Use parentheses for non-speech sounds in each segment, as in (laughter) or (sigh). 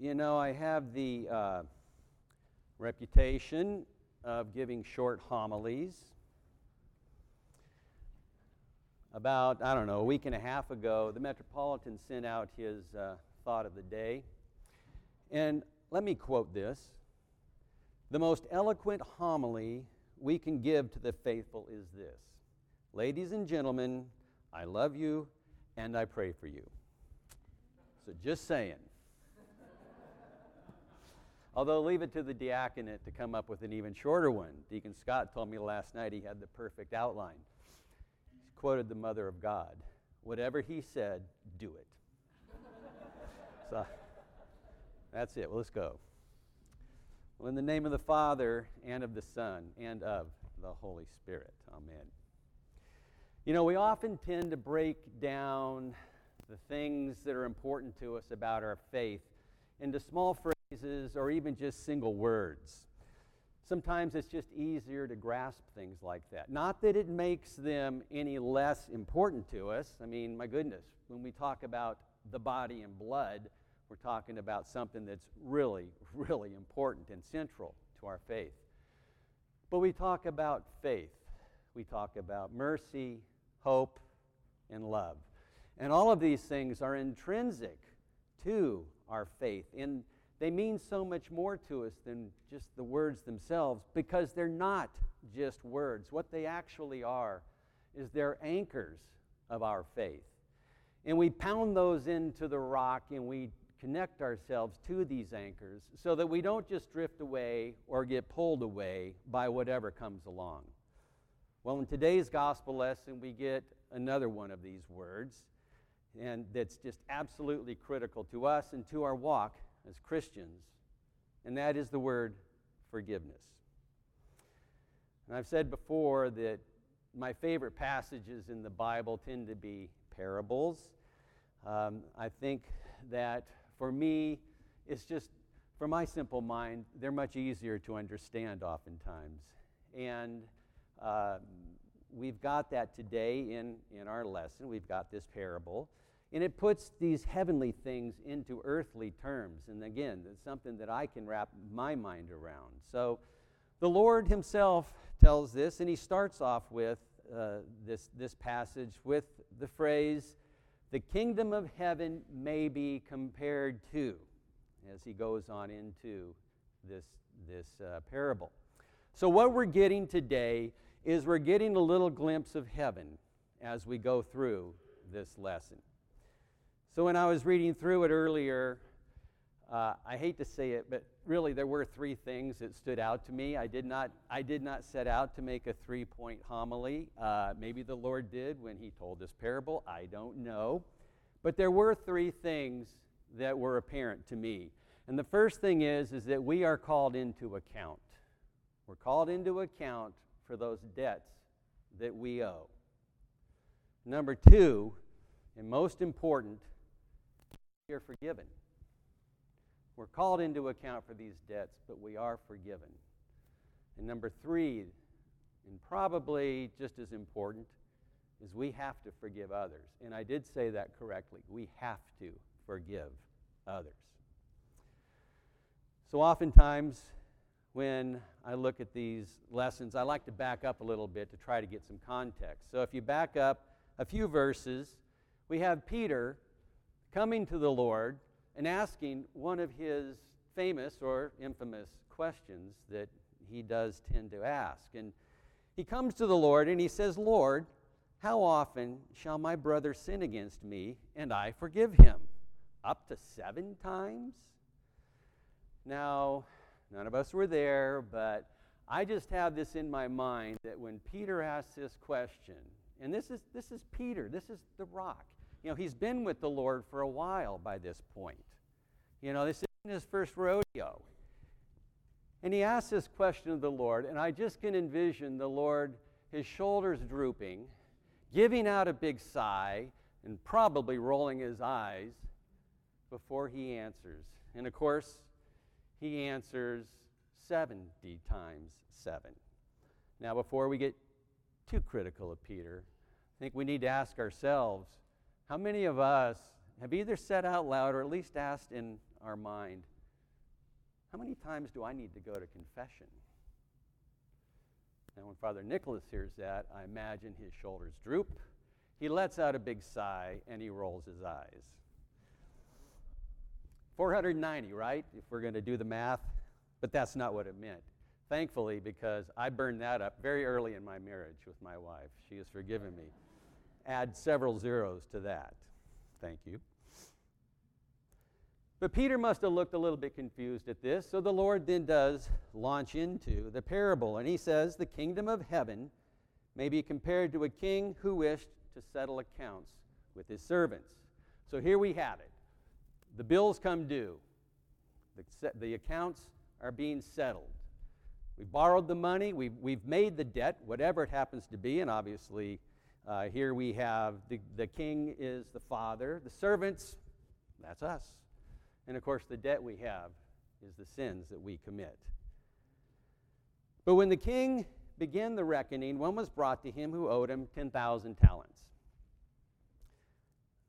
You know, I have the uh, reputation of giving short homilies. About, I don't know, a week and a half ago, the Metropolitan sent out his uh, thought of the day. And let me quote this The most eloquent homily we can give to the faithful is this Ladies and gentlemen, I love you and I pray for you. So just saying. Although, leave it to the diaconate to come up with an even shorter one. Deacon Scott told me last night he had the perfect outline. He quoted the Mother of God Whatever he said, do it. (laughs) so that's it. Well, let's go. Well, in the name of the Father, and of the Son, and of the Holy Spirit. Amen. You know, we often tend to break down the things that are important to us about our faith into small phrases or even just single words. Sometimes it's just easier to grasp things like that. Not that it makes them any less important to us. I mean, my goodness, when we talk about the body and blood, we're talking about something that's really, (laughs) really important and central to our faith. But we talk about faith, we talk about mercy, hope, and love. And all of these things are intrinsic to our faith. And they mean so much more to us than just the words themselves because they're not just words. What they actually are is they're anchors of our faith. And we pound those into the rock and we connect ourselves to these anchors so that we don't just drift away or get pulled away by whatever comes along. Well, in today's gospel lesson, we get another one of these words and that's just absolutely critical to us and to our walk as Christians, and that is the word forgiveness. And I've said before that my favorite passages in the Bible tend to be parables. Um, I think that for me, it's just, for my simple mind, they're much easier to understand oftentimes. And uh, we've got that today in, in our lesson. We've got this parable. And it puts these heavenly things into earthly terms. And again, it's something that I can wrap my mind around. So the Lord Himself tells this, and He starts off with uh, this, this passage with the phrase, the kingdom of heaven may be compared to, as He goes on into this, this uh, parable. So, what we're getting today is we're getting a little glimpse of heaven as we go through this lesson. So when I was reading through it earlier, uh, I hate to say it, but really there were three things that stood out to me. I did not, I did not set out to make a three point homily. Uh, maybe the Lord did when He told this parable. I don't know. But there were three things that were apparent to me. And the first thing is, is that we are called into account. We're called into account for those debts that we owe. Number two, and most important, we are forgiven. We're called into account for these debts, but we are forgiven. And number three, and probably just as important, is we have to forgive others. And I did say that correctly. We have to forgive others. So oftentimes, when I look at these lessons, I like to back up a little bit to try to get some context. So if you back up a few verses, we have Peter coming to the Lord and asking one of his famous or infamous questions that he does tend to ask. And he comes to the Lord and he says, Lord, how often shall my brother sin against me and I forgive him? Up to seven times? Now, none of us were there, but I just have this in my mind that when Peter asks this question, and this is, this is Peter, this is the rock. You know, he's been with the Lord for a while by this point. You know, this isn't his first rodeo. And he asks this question of the Lord, and I just can envision the Lord, his shoulders drooping, giving out a big sigh, and probably rolling his eyes before he answers. And of course, he answers 70 times 7. Now, before we get too critical of Peter, I think we need to ask ourselves how many of us have either said out loud or at least asked in our mind how many times do I need to go to confession? Now, when Father Nicholas hears that, I imagine his shoulders droop. He lets out a big sigh and he rolls his eyes. 490, right? If we're going to do the math. But that's not what it meant. Thankfully, because I burned that up very early in my marriage with my wife. She has forgiven me. Add several zeros to that. Thank you. But Peter must have looked a little bit confused at this, so the Lord then does launch into the parable. And he says, The kingdom of heaven may be compared to a king who wished to settle accounts with his servants. So here we have it. The bills come due, the, the accounts are being settled. We borrowed the money, we've, we've made the debt, whatever it happens to be, and obviously uh, here we have the, the king is the father, the servants, that's us. And of course, the debt we have is the sins that we commit. But when the king began the reckoning, one was brought to him who owed him 10,000 talents.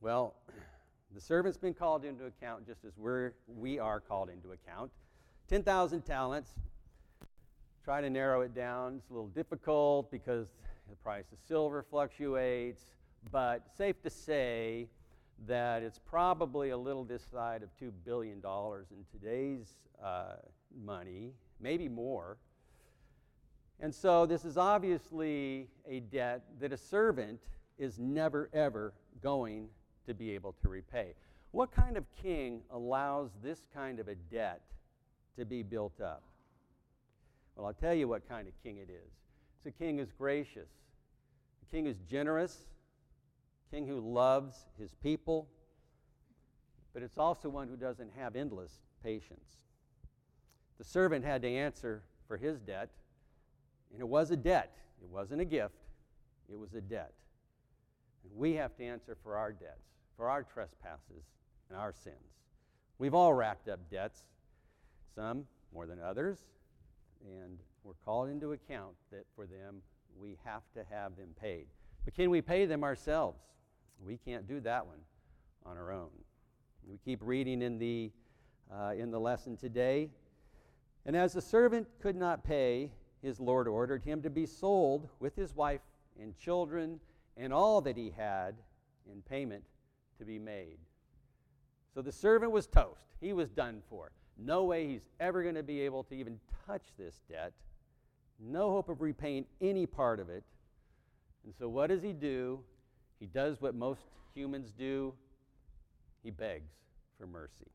Well, (clears throat) the servant's been called into account just as we're, we are called into account. 10,000 talents. Try to narrow it down. It's a little difficult because the price of silver fluctuates, but safe to say that it's probably a little this side of $2 billion in today's uh, money, maybe more. And so this is obviously a debt that a servant is never, ever going to be able to repay. What kind of king allows this kind of a debt to be built up? Well, I'll tell you what kind of king it is. A king who's gracious, a king who's generous, king who loves his people, but it's also one who doesn't have endless patience. The servant had to answer for his debt, and it was a debt. It wasn't a gift, it was a debt. And we have to answer for our debts, for our trespasses and our sins. We've all racked up debts, some more than others, and we're called into account that for them we have to have them paid. But can we pay them ourselves? We can't do that one on our own. We keep reading in the, uh, in the lesson today. And as the servant could not pay, his Lord ordered him to be sold with his wife and children and all that he had in payment to be made. So the servant was toast. He was done for. No way he's ever going to be able to even touch this debt. No hope of repaying any part of it. And so what does he do? He does what most humans do he begs for mercy.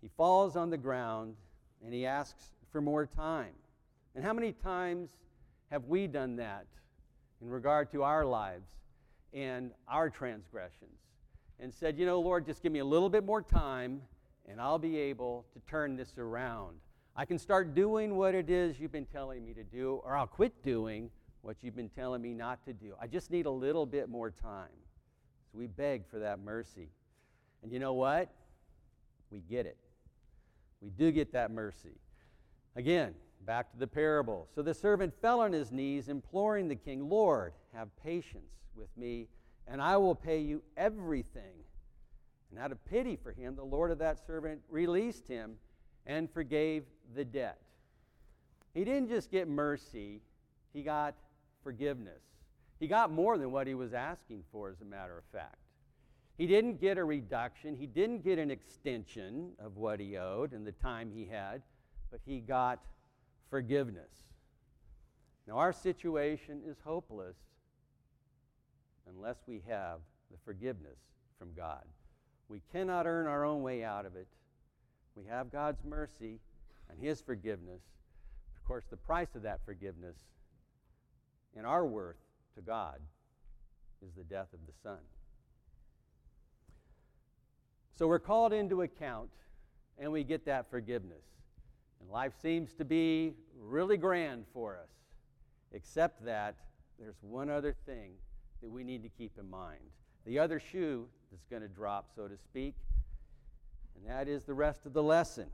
He falls on the ground and he asks for more time. And how many times have we done that in regard to our lives and our transgressions? And said, you know, Lord, just give me a little bit more time and I'll be able to turn this around. I can start doing what it is you've been telling me to do, or I'll quit doing what you've been telling me not to do. I just need a little bit more time. So we beg for that mercy. And you know what? We get it. We do get that mercy. Again, back to the parable. So the servant fell on his knees, imploring the king, Lord, have patience with me, and I will pay you everything. And out of pity for him, the Lord of that servant released him and forgave the debt. He didn't just get mercy, he got forgiveness. He got more than what he was asking for, as a matter of fact. He didn't get a reduction, he didn't get an extension of what he owed and the time he had, but he got forgiveness. Now, our situation is hopeless unless we have the forgiveness from God. We cannot earn our own way out of it. We have God's mercy and His forgiveness. Of course, the price of that forgiveness and our worth to God is the death of the Son. So we're called into account and we get that forgiveness. And life seems to be really grand for us, except that there's one other thing that we need to keep in mind. The other shoe that's going to drop, so to speak, and that is the rest of the lesson.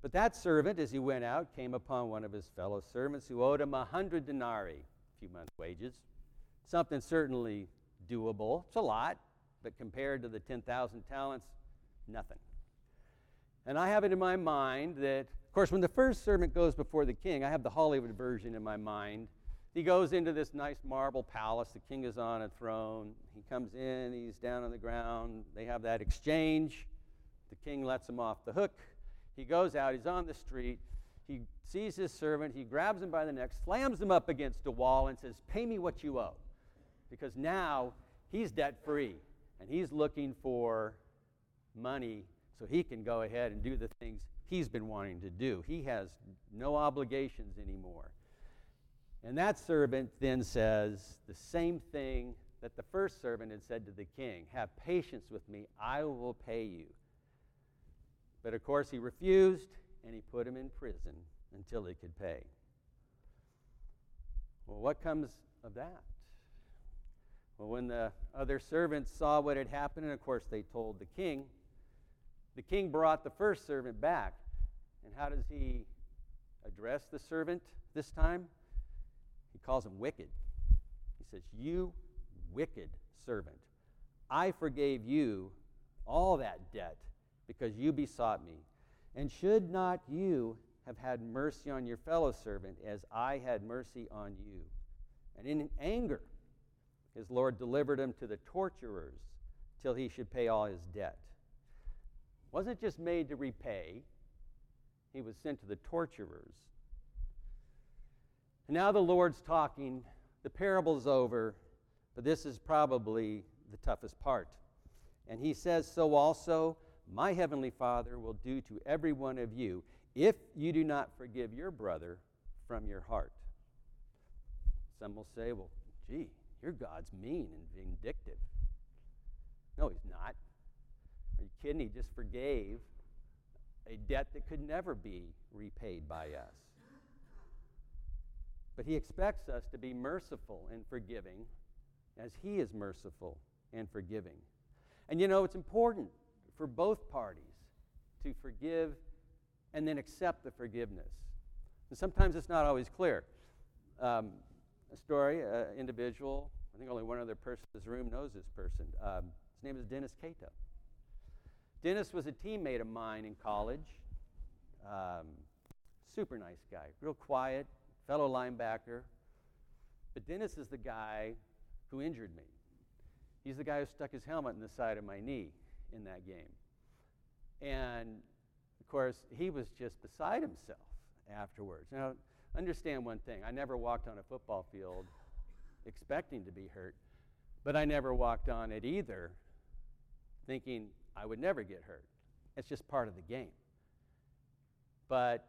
But that servant, as he went out, came upon one of his fellow servants who owed him a hundred denarii, a few months' wages. Something certainly doable. It's a lot, but compared to the 10,000 talents, Nothing. And I have it in my mind that, of course, when the first servant goes before the king, I have the Hollywood version in my mind. He goes into this nice marble palace. The king is on a throne. He comes in, he's down on the ground. They have that exchange. The king lets him off the hook. He goes out, he's on the street. He sees his servant, he grabs him by the neck, slams him up against a wall, and says, Pay me what you owe. Because now he's debt free and he's looking for money so he can go ahead and do the things he's been wanting to do. He has no obligations anymore. And that servant then says the same thing that the first servant had said to the king Have patience with me, I will pay you. But of course, he refused and he put him in prison until he could pay. Well, what comes of that? Well, when the other servants saw what had happened, and of course they told the king, the king brought the first servant back. And how does he address the servant this time? He calls him wicked. He says, You wicked servant, I forgave you all that debt because you besought me. And should not you have had mercy on your fellow servant as I had mercy on you? And in anger, his Lord delivered him to the torturers till he should pay all his debt. Wasn't just made to repay, he was sent to the torturers. And now the Lord's talking, the parable's over, but this is probably the toughest part. And he says, So also my heavenly Father will do to every one of you if you do not forgive your brother from your heart. Some will say, Well, gee, your God's mean and vindictive. No, he's not. Are you kidding? He just forgave a debt that could never be repaid by us. But he expects us to be merciful and forgiving as he is merciful and forgiving. And you know, it's important for both parties to forgive and then accept the forgiveness. And sometimes it's not always clear. Um, a story, an individual, I think only one other person in this room knows this person. Um, his name is Dennis Cato. Dennis was a teammate of mine in college. Um, super nice guy, real quiet, fellow linebacker. But Dennis is the guy who injured me. He's the guy who stuck his helmet in the side of my knee in that game. And of course, he was just beside himself afterwards. Now, understand one thing I never walked on a football field expecting to be hurt, but I never walked on it either thinking I would never get hurt. It's just part of the game. But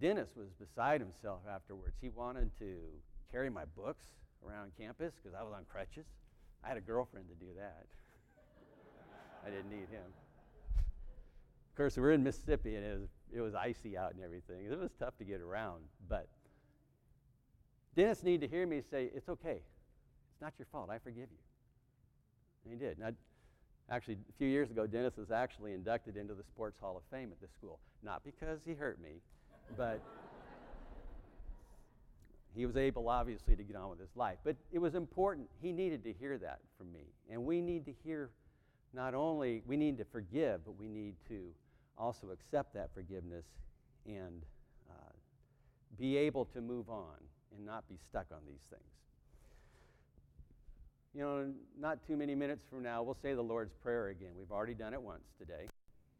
Dennis was beside himself afterwards. He wanted to carry my books around campus because I was on crutches. I had a girlfriend to do that. (laughs) I didn't need him. Of course, we were in Mississippi and it was, it was icy out and everything. It was tough to get around. But Dennis needed to hear me say, It's okay. It's not your fault. I forgive you. And he did. Actually, a few years ago, Dennis was actually inducted into the Sports Hall of Fame at this school. Not because he hurt me, but he was able, obviously, to get on with his life. But it was important. He needed to hear that from me. And we need to hear not only, we need to forgive, but we need to also accept that forgiveness and uh, be able to move on and not be stuck on these things. You know, not too many minutes from now, we'll say the Lord's Prayer again. We've already done it once today.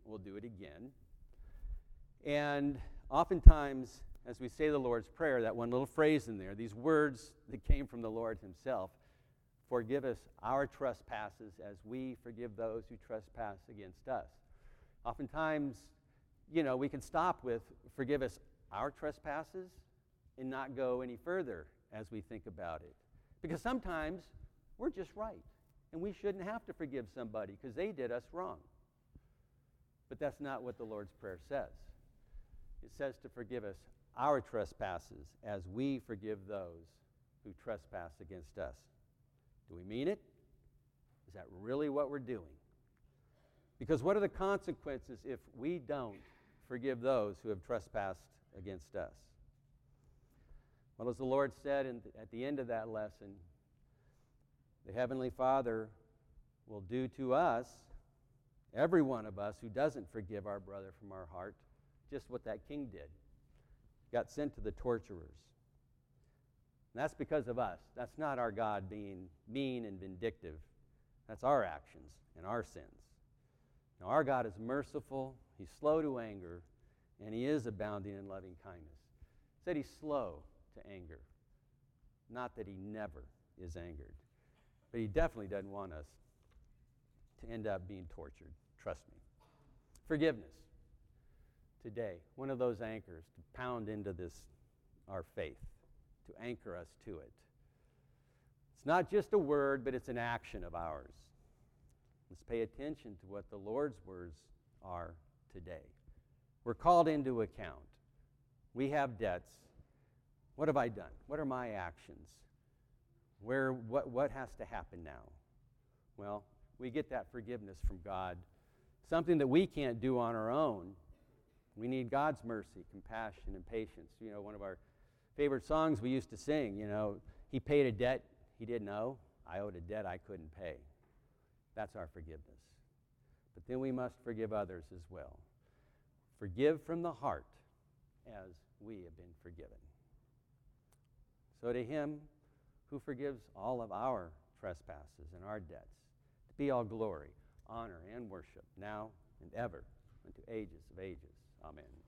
We'll do it again. And oftentimes, as we say the Lord's Prayer, that one little phrase in there, these words that came from the Lord Himself forgive us our trespasses as we forgive those who trespass against us. Oftentimes, you know, we can stop with forgive us our trespasses and not go any further as we think about it. Because sometimes we're just right, and we shouldn't have to forgive somebody because they did us wrong. But that's not what the Lord's Prayer says. It says to forgive us our trespasses as we forgive those who trespass against us. Do we mean it? Is that really what we're doing? Because what are the consequences if we don't forgive those who have trespassed against us? Well, as the Lord said in, at the end of that lesson, the Heavenly Father will do to us Every one of us who doesn't forgive our brother from our heart, just what that king did, got sent to the torturers. And that's because of us. That's not our God being mean and vindictive. That's our actions and our sins. Now, our God is merciful, He's slow to anger, and He is abounding in loving kindness. Said He's slow to anger, not that He never is angered. But He definitely doesn't want us to end up being tortured. Trust me. Forgiveness. Today, one of those anchors to pound into this, our faith, to anchor us to it. It's not just a word, but it's an action of ours. Let's pay attention to what the Lord's words are today. We're called into account. We have debts. What have I done? What are my actions? Where, what, what has to happen now? Well, we get that forgiveness from God, something that we can't do on our own. We need God's mercy, compassion, and patience. You know, one of our favorite songs we used to sing, you know, He paid a debt He didn't owe. I owed a debt I couldn't pay. That's our forgiveness. But then we must forgive others as well. Forgive from the heart as we have been forgiven. So to him who forgives all of our trespasses and our debts, to be all glory, honor, and worship, now and ever, unto ages of ages. Amen.